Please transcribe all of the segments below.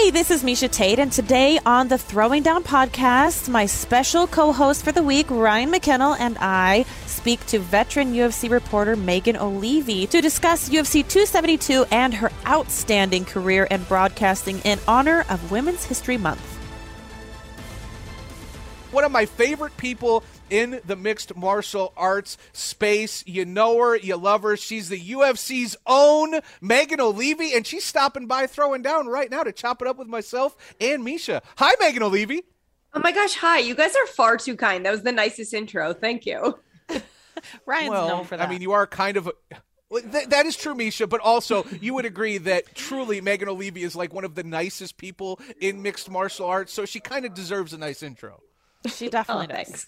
Hey, this is Miesha Tate, and today on the Throwing Down podcast, my special co host for the week, Ryan McKinnell, and I speak to veteran UFC reporter Megan Olivi to discuss UFC 272 and her outstanding career in broadcasting in honor of Women's History Month. One of my favorite people in the mixed martial arts space. You know her, you love her. She's the UFC's own Megan Olivi, and she's stopping by throwing down right now to chop it up with myself and Miesha. Hi, Megan Olivi. Oh my gosh, hi. You guys are far too kind. That was the nicest intro. Thank you. Ryan's well, known for that. I mean, you are kind of. A, Th- that is true, Miesha, but also you would agree that truly Megan Olivi is like one of the nicest people in mixed martial arts, so she kind of deserves a nice intro. She oh, definitely oh, does.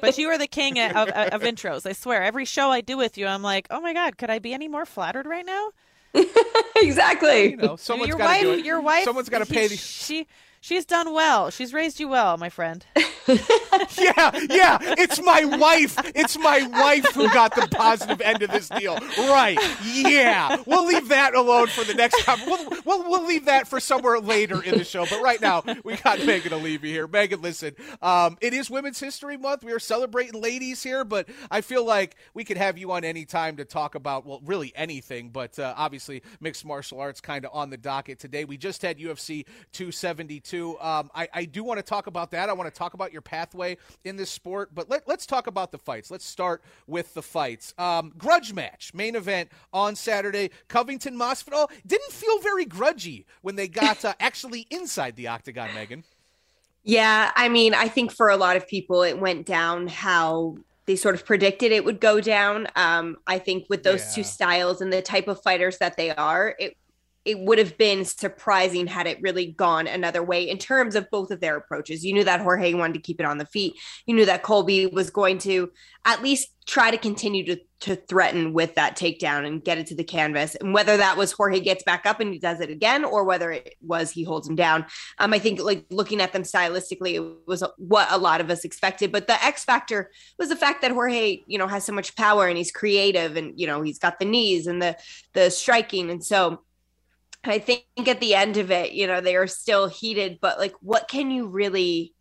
but you are the king of, of, of, intros. I swear. Every show I do with you, I'm like, oh my god, could I be any more flattered right now? exactly. You know, someone's your got wife, to do it. your wife, Someone's got to pay. The... She she's done well. She's raised you well, my friend. yeah, yeah. It's my wife. It's my wife who got the positive end of this deal. Right. Yeah. We'll leave that alone for the next time. We'll, we'll, we'll leave that for somewhere later in the show. But right now, we got Megan Olivi here. Megan, listen, um, it is Women's History Month. We are celebrating ladies here, but I feel like we could have you on any time to talk about, well, really anything, but uh, obviously mixed martial arts kind of on the docket today. We just had UFC 272. Um, I, I do want to talk about that. I want to talk about your pathway in this sport, but let, us talk about the fights. Let's start with the fights. Um, grudge match, main event on Saturday. Covington Masvidal didn't feel very grudgy when they got uh, actually inside the octagon, Megan. Yeah, I mean, I think for a lot of people, it went down how they sort of predicted it would go down. Um, I think with those yeah. two styles and the type of fighters that they are, it it would have been surprising had it really gone another way in terms of both of their approaches. You knew that Jorge wanted to keep it on the feet. You knew that Colby was going to at least try to continue to, to threaten with that takedown and get it to the canvas. And whether that was Jorge gets back up and he does it again, or whether it was he holds him down. Um, I think like looking at them stylistically, it was what a lot of us expected. But the X factor was the fact that Jorge, you know, has so much power and he's creative and, you know, he's got the knees and the, the striking. And so, I think at the end of it, you know, they are still heated, but like, what can you really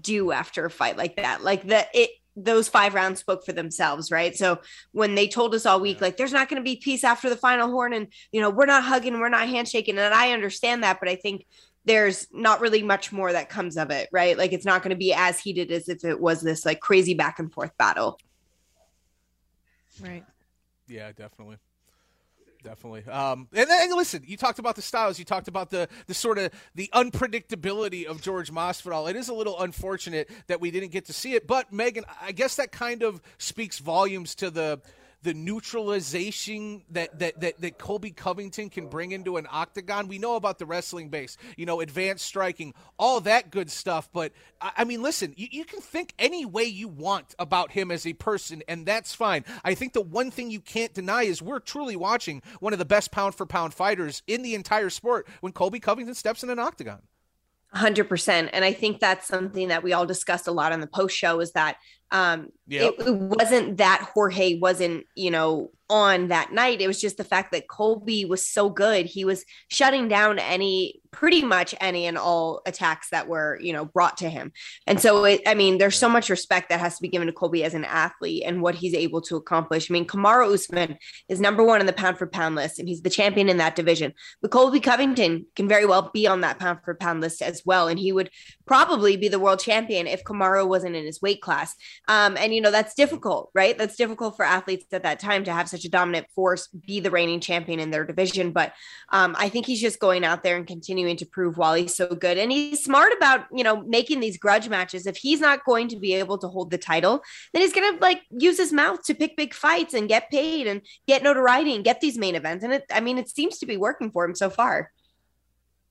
do after a fight like that? Like the it those five rounds spoke for themselves, right? So when they told us all week, like, there's not going to be peace after the final horn, and you know, we're not hugging, we're not handshaking, and I understand that, but I think there's not really much more that comes of it, right? Like, it's not going to be as heated as if it was this like crazy back and forth battle. Right. Yeah, definitely definitely. Um, and then listen, you talked about the styles. You talked about the the sort of the unpredictability of George Masvidal. It is a little unfortunate that we didn't get to see it, but Megan, I guess that kind of speaks volumes to the the neutralization that, that, that, that Colby Covington can bring into an octagon. We know about the wrestling base, you know, advanced striking, all that good stuff. But I, mean, listen, you, you can think any way you want about him as a person, and that's fine. I think the one thing you can't deny is we're truly watching one of the best pound for pound fighters in the entire sport when Colby Covington steps in an octagon. 100% and i think that's something that we all discussed a lot on the post show is that um yep. it, it, wasn't that jorge wasn't you know on that night. It was just the fact that colby was so good. He was shutting down any pretty much any and all attacks that were you know brought to him. And so it, i mean there's so much respect that has to be given to colby as an athlete and what he's able to accomplish. I mean Kamaru usman is number one in the pound for pound list and he's the champion in that division. But colby covington can very well be on that pound for pound list as well. And he would probably be the world champion if Kamaru wasn't in his weight class um, and you know that's difficult right that's difficult for athletes at that time to have such a dominant force be the reigning champion in their division but um, i think he's just going out there and continuing to prove while he's so good. And he's smart about, you know, making these grudge matches. If he's not going to be able to hold the title, then he's going to like use his mouth to pick big fights and get paid and get notoriety and get these main events. And it, I mean, it seems to be working for him so far.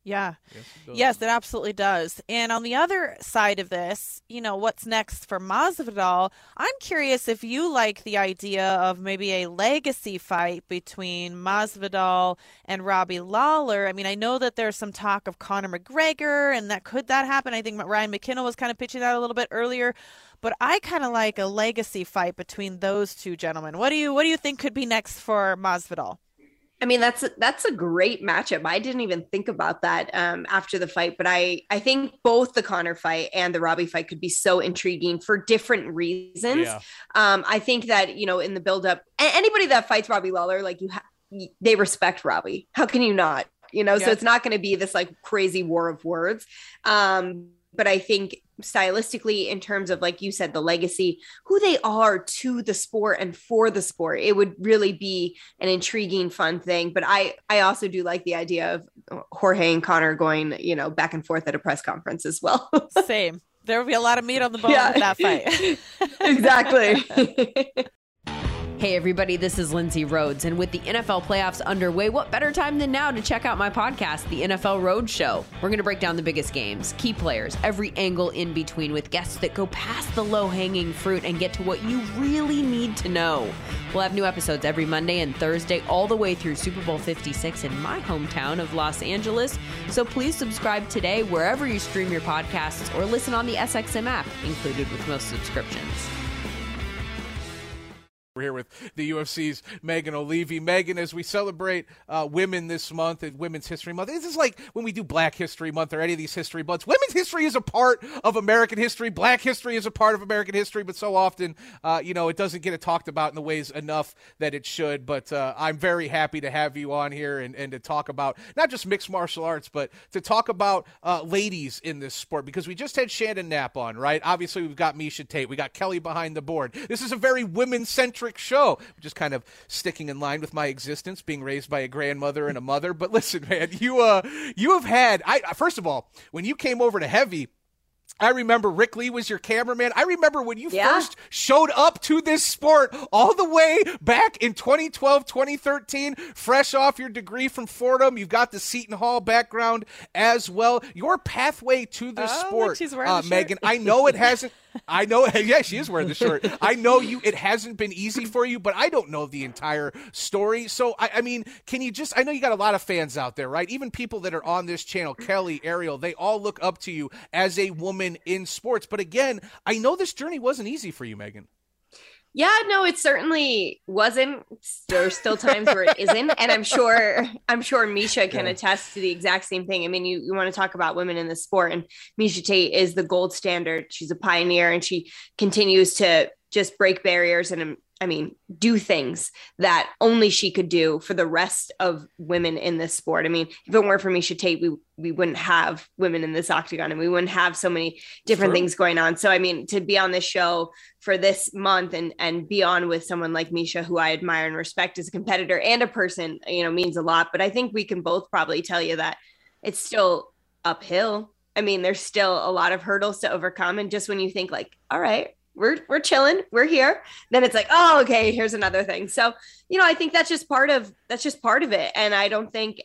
Yeah. Yes it, yes, it absolutely does. And on the other side of this, you know, what's next for Masvidal? I'm curious if you like the idea of maybe a legacy fight between Masvidal and Robbie Lawler. I mean, I know that there's some talk of Conor McGregor, and that could that happen? I think Ryan McKinnell was kind of pitching that a little bit earlier, but I kind of like a legacy fight between those two gentlemen. What do you What do you think could be next for Masvidal? I mean, that's a, that's a great matchup. I didn't even think about that um, after the fight, but I I think both the Conor fight and the Robbie fight could be so intriguing for different reasons. Yeah. Um, I think that you know in the buildup, anybody that fights Robbie Lawler, like you, ha- they respect Robbie. How can you not? You know, yeah. so it's not going to be this like crazy war of words. Um, but I think stylistically in terms of like you said the legacy who they are to the sport and for the sport it would really be an intriguing fun thing. But i i also do like the idea of uh, jorge and conor going you know back and forth at a press conference as well. Same. There will be a lot of meat on the bone yeah. that fight. Exactly Hey, everybody, this is Lindsay Rhodes. And with the NFL playoffs underway, what better time than now to check out my podcast, The NFL Road Show? We're going to break down the biggest games, key players, every angle in between with guests that go past the low hanging fruit and get to what you really need to know. We'll have new episodes every Monday and Thursday, all the way through Super Bowl 56 in my hometown of Los Angeles. So please subscribe today wherever you stream your podcasts or listen on the SXM app, included with most subscriptions. We're here with the UFC's Megan Olivi. Megan, as we celebrate uh, women this month and Women's History Month, this is like when we do Black History Month or any of these history months. Women's history is a part of American history. Black history is a part of American history, but so often, uh, you know, it doesn't get talked about in the ways enough that it should. But uh, I'm very happy to have you on here and, and to talk about not just mixed martial arts, but to talk about uh, ladies in this sport because we just had Shannon Knapp on, right? Obviously, we've got Miesha Tate, we got Kelly behind the board. This is a very women centric show, is kind of sticking in line with my existence, being raised by a grandmother and a mother. But listen, man, you uh, you have had. I first of all, when you came over to Heavy, I remember Rick Lee was your cameraman. I remember when you yeah. first showed up to this sport all the way back in 2012, 2013, fresh off your degree from Fordham. You've got the Seton Hall background as well. Your pathway to this oh, sport, uh, Megan, I know it hasn't I know. Yeah, she is wearing the shirt. I know you. It hasn't been easy for you, but I don't know the entire story. So, I, I, mean, can you just? I know you got a lot of fans out there, right? Even people that are on this channel, Kelly, Ariel, they all look up to you as a woman in sports. But again, I know this journey wasn't easy for you, Megan. Yeah, no, it certainly wasn't. There's still times where it isn't, and I'm sure I'm sure Miesha can yeah. attest to the exact same thing. I mean, you, you want to talk about women in the sport, and Miesha Tate is the gold standard. She's a pioneer, and she continues to just break barriers and I mean, do things that only she could do for the rest of women in this sport. I mean, if it weren't for Miesha Tate, we we wouldn't have women in this octagon and we wouldn't have so many different things going on. So I mean, to be on this show for this month and and be on with someone like Miesha, who I admire and respect as a competitor and a person, you know, means a lot. But I think we can both probably tell you that it's still uphill. I mean, there's still a lot of hurdles to overcome. And just when you think like, all right, we're we're chilling we're here then it's like oh okay here's another thing. So you know i think that's just part of that's just part of it. And i don't think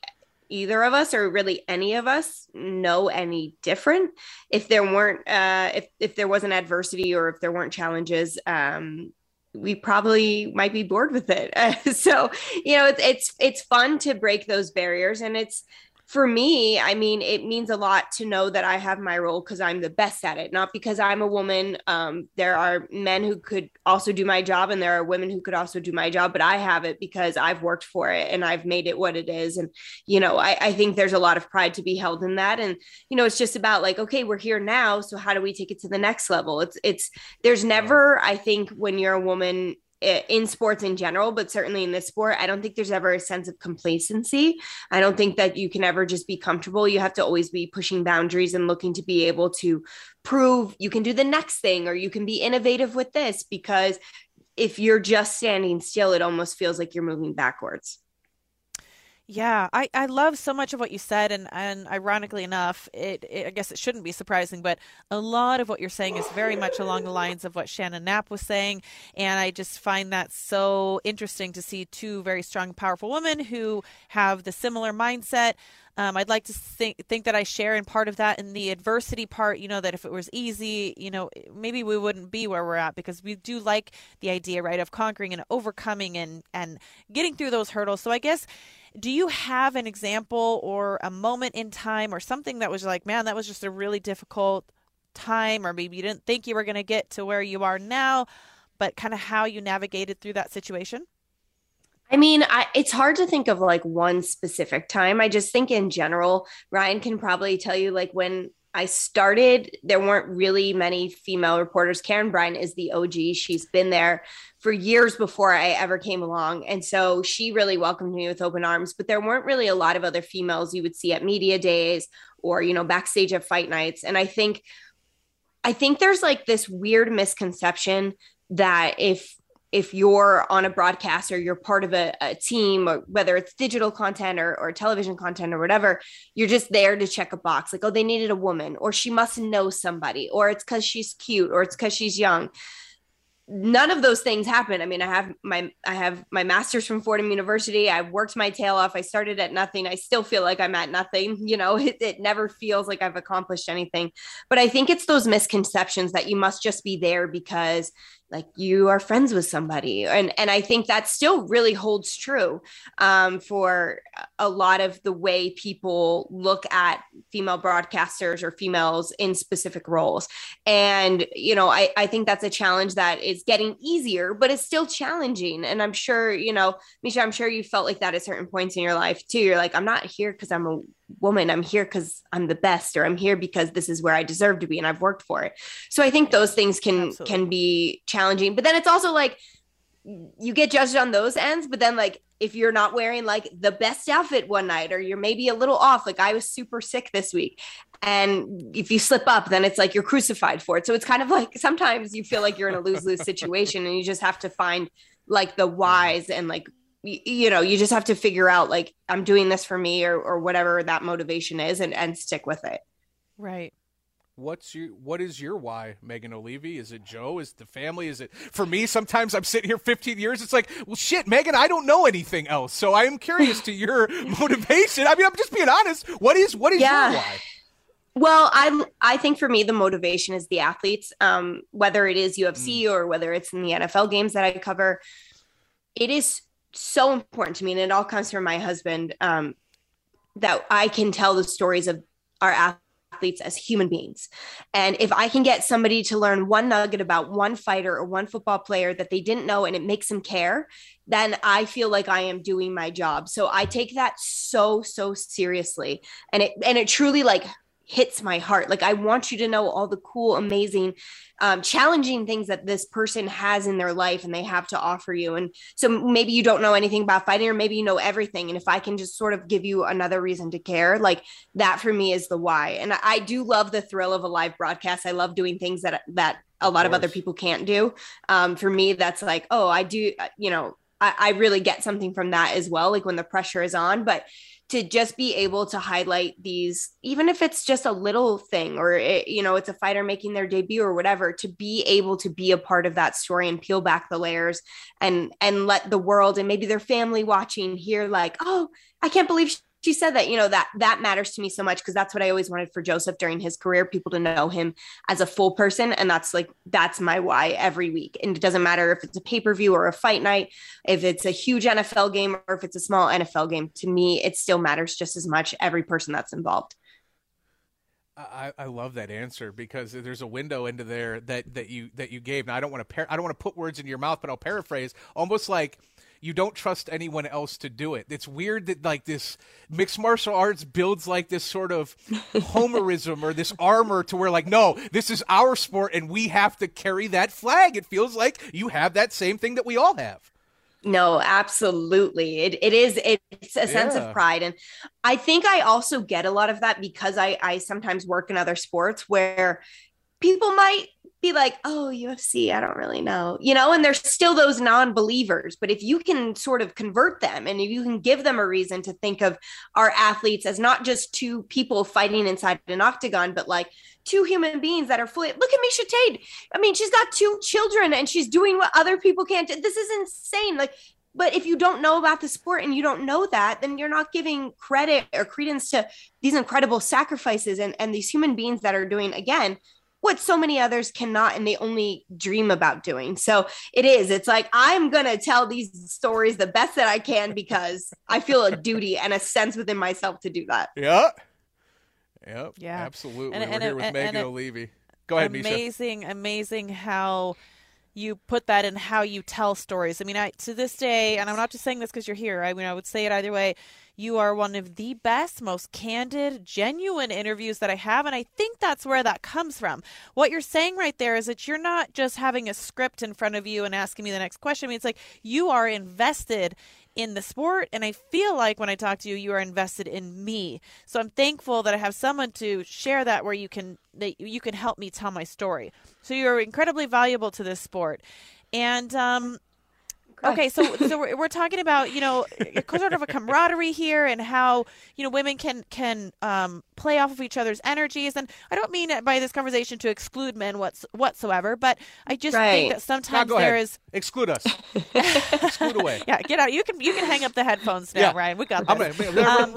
either of us or really any of us know any different. If there weren't uh if if there wasn't adversity or if there weren't challenges um we probably might be bored with it. So you know it's it's it's fun to break those barriers. And it's for me, I mean, it means a lot to know that I have my role because I'm the best at it, not because I'm a woman. Um, there are men who could also do my job, and there are women who could also do my job, but I have it because I've worked for it and I've made it what it is. And, you know, I, I think there's a lot of pride to be held in that. And, you know, it's just about like, okay, we're here now. So how do we take it to the next level? It's, it's, there's never, I think, when you're a woman, in sports in general, but certainly in this sport, I don't think there's ever a sense of complacency. I don't think that you can ever just be comfortable. You have to always be pushing boundaries and looking to be able to prove you can do the next thing or you can be innovative with this because if you're just standing still, it almost feels like you're moving backwards. Yeah, I, I love so much of what you said, and, and ironically enough, it, it, I guess it shouldn't be surprising, but a lot of what you're saying is very much along the lines of what Shannon Knapp was saying, and I just find that so interesting to see two very strong, powerful women who have the similar mindset. Um, I'd like to think think that I share in part of that in the adversity part. You know that if it was easy, you know maybe we wouldn't be where we're at because we do like the idea, right, of conquering and overcoming and and getting through those hurdles. So I guess do you have an example or a moment in time or something that was like, man, that was just a really difficult time, or maybe you didn't think you were going to get to where you are now, but kind of how you navigated through that situation? I mean, I, it's hard to think of like one specific time. I just think in general, Ryan can probably tell you like when I started, there weren't really many female reporters. Karyn Bryant is the OG. She's been there for years before I ever came along. And so she really welcomed me with open arms, but there weren't really a lot of other females you would see at media days or, you know, backstage at fight nights. And I think, I think there's like this weird misconception that if if you're on a broadcast or you're part of a, a, team or whether it's digital content or, or television content or whatever you're just there to check a box like oh they needed a woman or she must know somebody or it's because she's cute or it's because she's young none of those things happen. I mean, I have my I have my master's from Fordham University. I've worked my tail off. I started at nothing. I still feel like I'm at nothing. You know, it, it never feels like I've accomplished anything. But I think it's those misconceptions that you must just be there because like you are friends with somebody. And and i think that still really holds true um, for a lot of the way people look at female broadcasters or females in specific roles. And you know i i think that's a challenge that is getting easier but it's still challenging. And i'm sure you know miesha i'm sure you felt like that at certain points in your life too. You're like i'm not here because i'm a woman i'm here because i'm the best or i'm here because this is where i deserve to be and i've worked for it. So i think those things can Absolutely. can be challenging but then it's also like you get judged on those ends but then like if you're not wearing like the best outfit one night or you're maybe a little off like i was super sick this week and if you slip up then it's like you're crucified for it. So it's kind of like sometimes you feel like you're in a lose-lose situation and you just have to find like the whys and like you know you just have to figure out like i'm doing this for me or, or whatever that motivation is and, and stick with it right What's your what is your why, Megan Olivi? Is it Joe? Is the family? Is it for me? Sometimes I'm sitting here 15 years. It's like, well, shit, Megan, I don't know anything else. So I am curious to your motivation. I mean, I'm just being honest. What is what is yeah. your why? Well, I I think for me the motivation is the athletes. Um, whether it is UFC mm. or whether it's in the NFL games that I cover, it is so important to me, and it all comes from my husband. Um, that I can tell the stories of our athletes as human beings. And if I can get somebody to learn one nugget about one fighter or one football player that they didn't know and it makes them care, then I feel like I am doing my job. So I take that so so seriously. And it and it truly like hits my heart. Like I want you to know all the cool, amazing, um, challenging things that this person has in their life and they have to offer you. And so maybe you don't know anything about fighting, or maybe you know everything. And if I can just sort of give you another reason to care, like that for me is the why. And I do love the thrill of a live broadcast. I love doing things that that a lot of, of other people can't do. Um, for me, that's like, oh, I do, uh, you know, I, I really get something from that as well. Like when the pressure is on, but to just be able to highlight these even if it's just a little thing or it, you know it's a fighter making their debut or whatever to be able to be a part of that story and peel back the layers and and let the world and maybe their family watching hear like oh i can't believe she said that you know that that matters to me so much because that's what i always wanted for joseph during his career people to know him as a full person. And that's like that's my why every week. And it doesn't matter if it's a pay-per-view or a fight night if it's a huge nfl game or if it's a small nfl game to me it still matters just as much every person that's involved. I, I love that answer because there's a window into there that, that you that you gave. Now I don't want to par- I don't want to put words in your mouth, but I'll paraphrase almost like you don't trust anyone else to do it. It's weird that like this mixed martial arts builds like this sort of homerism or this armor to where like no, this is our sport and we have to carry that flag. It feels like you have that same thing that we all have. No, absolutely. It it is it's a yeah. sense of pride and I think I also get a lot of that because I I sometimes work in other sports where people might be like, oh, UFC, I don't really know, you know, and there's still those non believers. But if you can sort of convert them and if you can give them a reason to think of our athletes as not just two people fighting inside an octagon, but like two human beings that are fully, look at Miesha Tate. I mean, she's got two children and she's doing what other people can't do. This is insane. Like, but if you don't know about the sport and you don't know that, then you're not giving credit or credence to these incredible sacrifices and, and these human beings that are doing, again, what so many others cannot and they only dream about doing. So it is, it's like I'm going to tell these stories the best that I can because I feel a duty and a sense within myself to do that. Yeah. Yep. Yeah. Absolutely. And, We're and, here with and, Megan Olivi. Go ahead, amazing, Miesha. Amazing, amazing how you put that in how you tell stories. I mean, I, to this day, and I'm not just saying this because you're here. I mean, I would say it either way. You are one of the best, most candid, genuine interviews that I have. And I think that's where that comes from. What you're saying right there is that you're not just having a script in front of you and asking me the next question. I mean, it's like you are invested in the sport. And I feel like when I talk to you, you are invested in me. So I'm thankful that I have someone to share that where you can, that you can help me tell my story. So you're incredibly valuable to this sport. And um, Okay, so so we're, we're talking about you know sort of a camaraderie here and how you know women can can um, play off of each other's energies and I don't mean by this conversation to exclude men what's, whatsoever, but I just right. think that sometimes no, there is exclude us, exclude away. Yeah, get out. You can you can hang up the headphones now, yeah. Ryan. We got this. Um,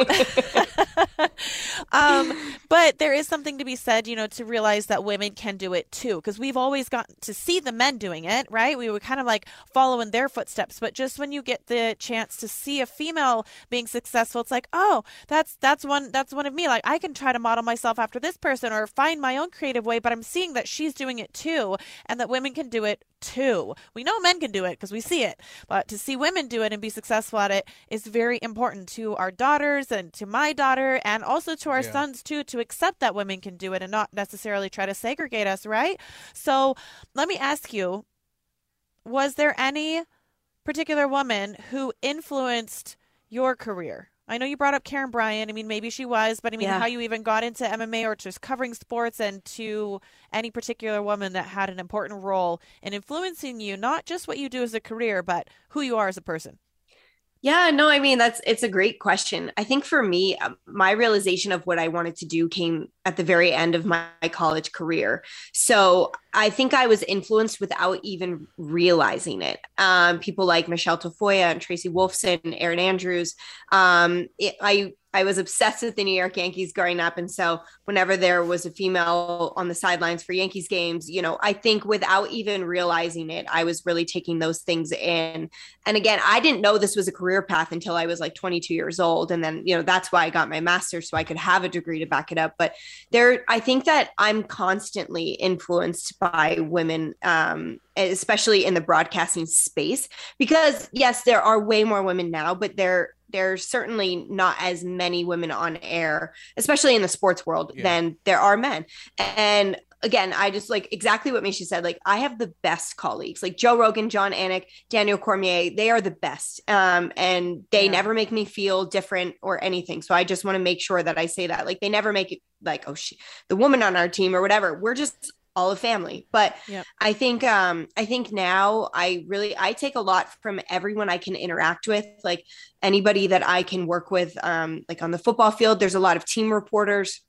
um, but there is something to be said, you know, to realize that women can do it too, because we've always gotten to see the men doing it, right? We were kind of like following their footsteps, but just when you get the chance to see a female being successful, it's like, oh, that's that's one that's one of me. Like I can try to model myself after this person or find my own creative way, but I'm seeing that she's doing it too, and that women can do it too. We know men can do it because we see it, but to see women do it and be successful at it is very important to our daughters and to my daughter and also to our yeah. sons too to accept that women can do it and not necessarily try to segregate us, right? So, let me ask you was there any particular woman who influenced your career? I know you brought up Karyn Bryant. I mean, maybe she was, but I mean, yeah. how you even got into MMA or just covering sports and to any particular woman that had an important role in influencing you, not just what you do as a career, but who you are as a person. Yeah, no, I mean, that's it's a great question. I think for me, um, my realization of what I wanted to do came at the very end of my, college career. So I think I was influenced without even realizing it. Um, people like Michelle Tafoya and Tracy Wolfson, and Erin Andrews. Um, it, I I was obsessed with the New York Yankees growing up. And so whenever there was a female on the sidelines for Yankees games, you know, I think without even realizing it, I was really taking those things in. And again, I didn't know this was a career path until I was like 22 years old. And then, you know, that's why I got my master's so I could have a degree to back it up. But there, I think that I'm constantly influenced by women, um, especially in the broadcasting space, because yes, there are way more women now, but there there's certainly not as many women on air, especially in the sports world, yeah. than there are men. And again, I just like exactly what Miesha said. Like, I have the best colleagues, like Joe Rogan, Jon Anik, Daniel Cormier. They are the best, um, and they yeah. never make me feel different or anything. So I just want to make sure that I say that. Like, they never make it like, oh, she, the woman on our team or whatever. We're just all a family but yep. i think um i think now i really i take a lot from everyone i can interact with like anybody that i can work with um like on the football field there's a lot of team reporters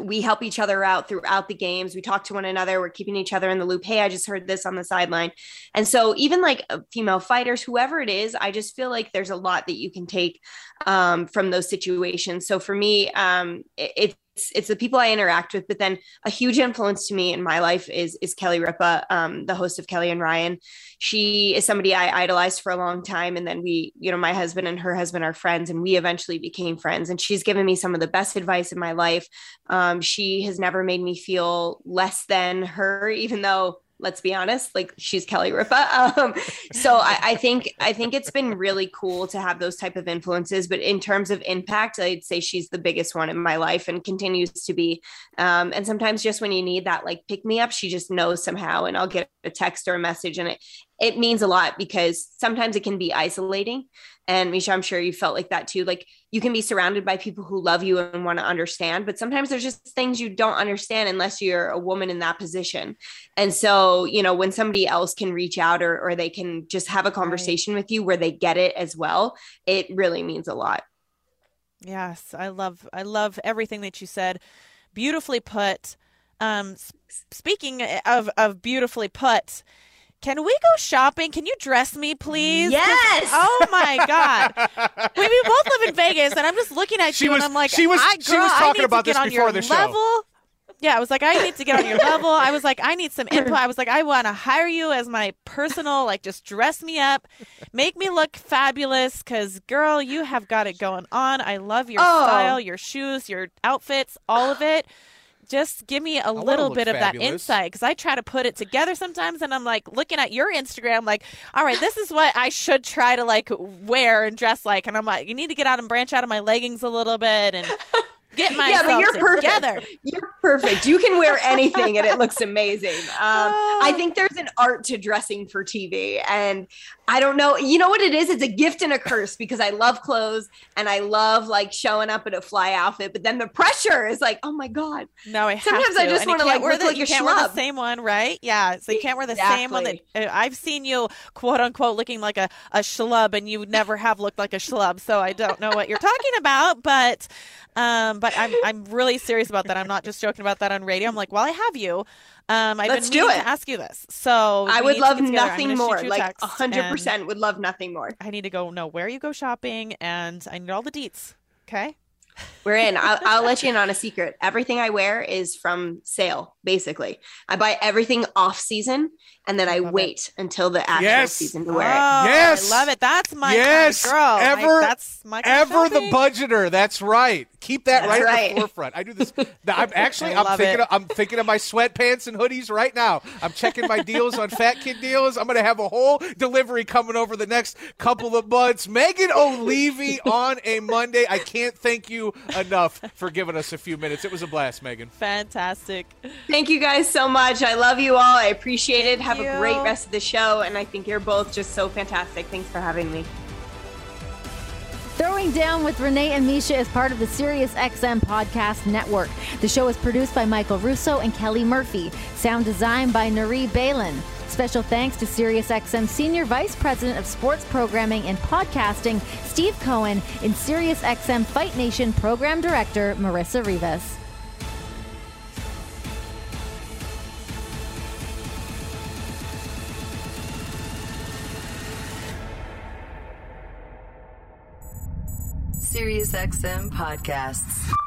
we help each other out throughout the games. We talk to one another. We're keeping each other in the loop. Hey, I just heard this on the sideline. And so, even like uh, female fighters, whoever it is, I just feel like there's a lot that you can take um, from those situations. So, for me, um, it, it's it's the people I interact with, but then a huge influence to me in my life is is Kelly Ripa, um, the host of Kelly and Ryan. She is somebody I idolized for a long time, and then we, you know, my husband and her husband are friends, and we eventually became friends. And she's given me some of the best advice in my life. Um, she has never made me feel less than her, even though let's be honest like she's kelly ripa. Um, so I, I, think i think it's been really cool to have those type of influences but in terms of impact i'd say she's the biggest one in my life and continues to be. Um, and sometimes just when you need that like pick me up she just knows somehow and i'll get a text or a message and it it means a lot because sometimes it can be isolating and Miesha, I'm sure you felt like that too. Like you can be surrounded by people who love you and want to understand, but sometimes there's just things you don't understand unless you're a woman in that position. And so, you know, when somebody else can reach out or, or they can just have a conversation right. with you where they get it as well, it really means a lot. Yes, I love I love everything that you said. Beautifully put. Um, speaking of of beautifully put, can we go shopping? Can you dress me, please? Yes. Oh my god. we, we both live in Vegas, and I'm just looking at she you, was, and I'm like, she was, I, girl, she was talking about this before the show. Level. Yeah, I was like, I need to get on your level. I was like, I need some input. I was like, I want to hire you as my personal, like, just dress me up, make me look fabulous. Because, girl, you have got it going on. I love your oh. style, your shoes, your outfits, all of it just give me a little bit of that insight because I try to put it together sometimes, and I'm like looking at your Instagram, like, all right, this is what I should try to like wear and dress like, and I'm like, you need to get out and branch out of my leggings a little bit and get myself yeah, but you're together. Perfect. You're perfect. You can wear anything and it looks amazing. Um, I think there's an art to dressing for TV, and I don't know. You know what it is? It's a gift and a curse because I love clothes and I love like showing up in a fly outfit, but then the pressure is like, oh my god. No, I sometimes I just want to like wear the, like you can't schlub. wear the same one, right? Yeah, so you can't wear the exactly. same one that uh, I've seen you quote unquote looking like a a schlub, and you never have looked like a schlub. So I don't know what you're talking about, but um, but I'm I'm really serious about that. I'm not just joking about that on radio. I'm like, well, I have you. Um, I've Let's been do it. to ask you this. So I would love nothing more. Like hundred percent would love nothing more. I need to go know where you go shopping, and I need all the deets. Okay. We're in. I'll, I'll, let you in on a secret. Everything I wear is from sale, basically. I buy everything off season and then I wait it. until the actual yes. season to wear oh, it. Yes. I love it. That's my yes. Kind of girl. Ever, my, that's my ever the budgeter. That's right. Keep that right, right, at the forefront. I do this. I'm actually I'm thinking of, I'm thinking of my sweatpants and hoodies right now. I'm checking my deals on Fat Kid Deals. I'm going to have a whole delivery coming over the next couple of months. Megan Olivi on a Monday. I can't thank you enough for giving us a few minutes. It was a blast, Megan. Fantastic. Thank you guys so much. I love you all. I appreciate it. Have have a great rest of the show. And I think you're both just so fantastic. Thanks for having me. Throwing Down with Renee and Miesha is part of the SiriusXM Podcast Network. The show is produced by Michael Russo and Kelly Murphy. Sound design by Nari Balin. Special thanks to SiriusXM Senior Vice President of Sports Programming and Podcasting, Steve Cohen, and SiriusXM Fight Nation Program Director, Marissa Rivas. SiriusXM podcasts.